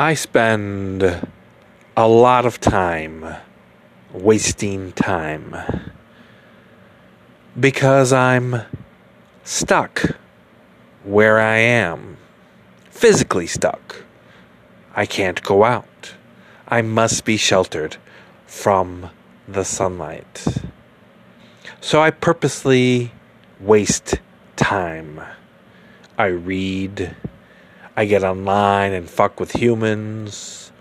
I spend a lot of time wasting time because I'm stuck where I am, physically stuck. I can't go out. I must be sheltered from the sunlight. So I purposely waste time. I read. I get online and fuck with humans.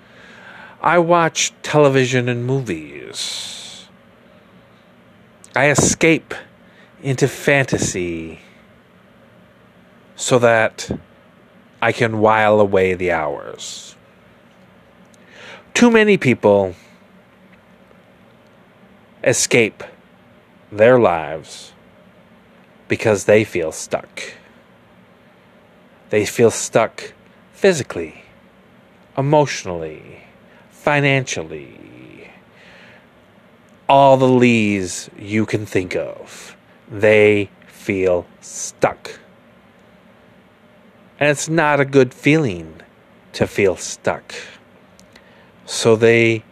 I watch television and movies. I escape into fantasy so that I can while away the hours. Too many people escape their lives because they feel stuck. They feel stuck physically, emotionally, financially. All the lees you can think of. They feel stuck. And it's not a good feeling to feel stuck. So they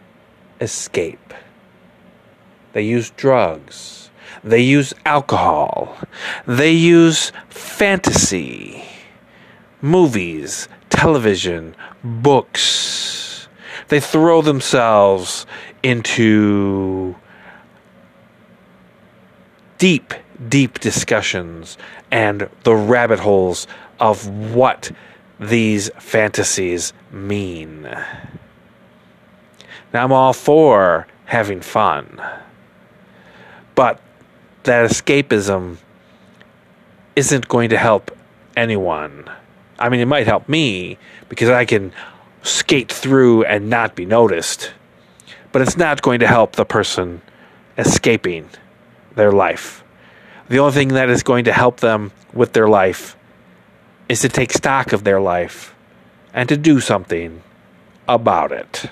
escape. They use drugs. They use alcohol. They use fantasy, movies, television, books. They throw themselves into deep, deep discussions and the rabbit holes of what these fantasies mean. Now, I'm all for having fun, but that escapism isn't going to help anyone. I mean, it might help me because I can skate through and not be noticed, but it's not going to help the person escaping their life. The only thing that is going to help them with their life is to take stock of their life and to do something about it.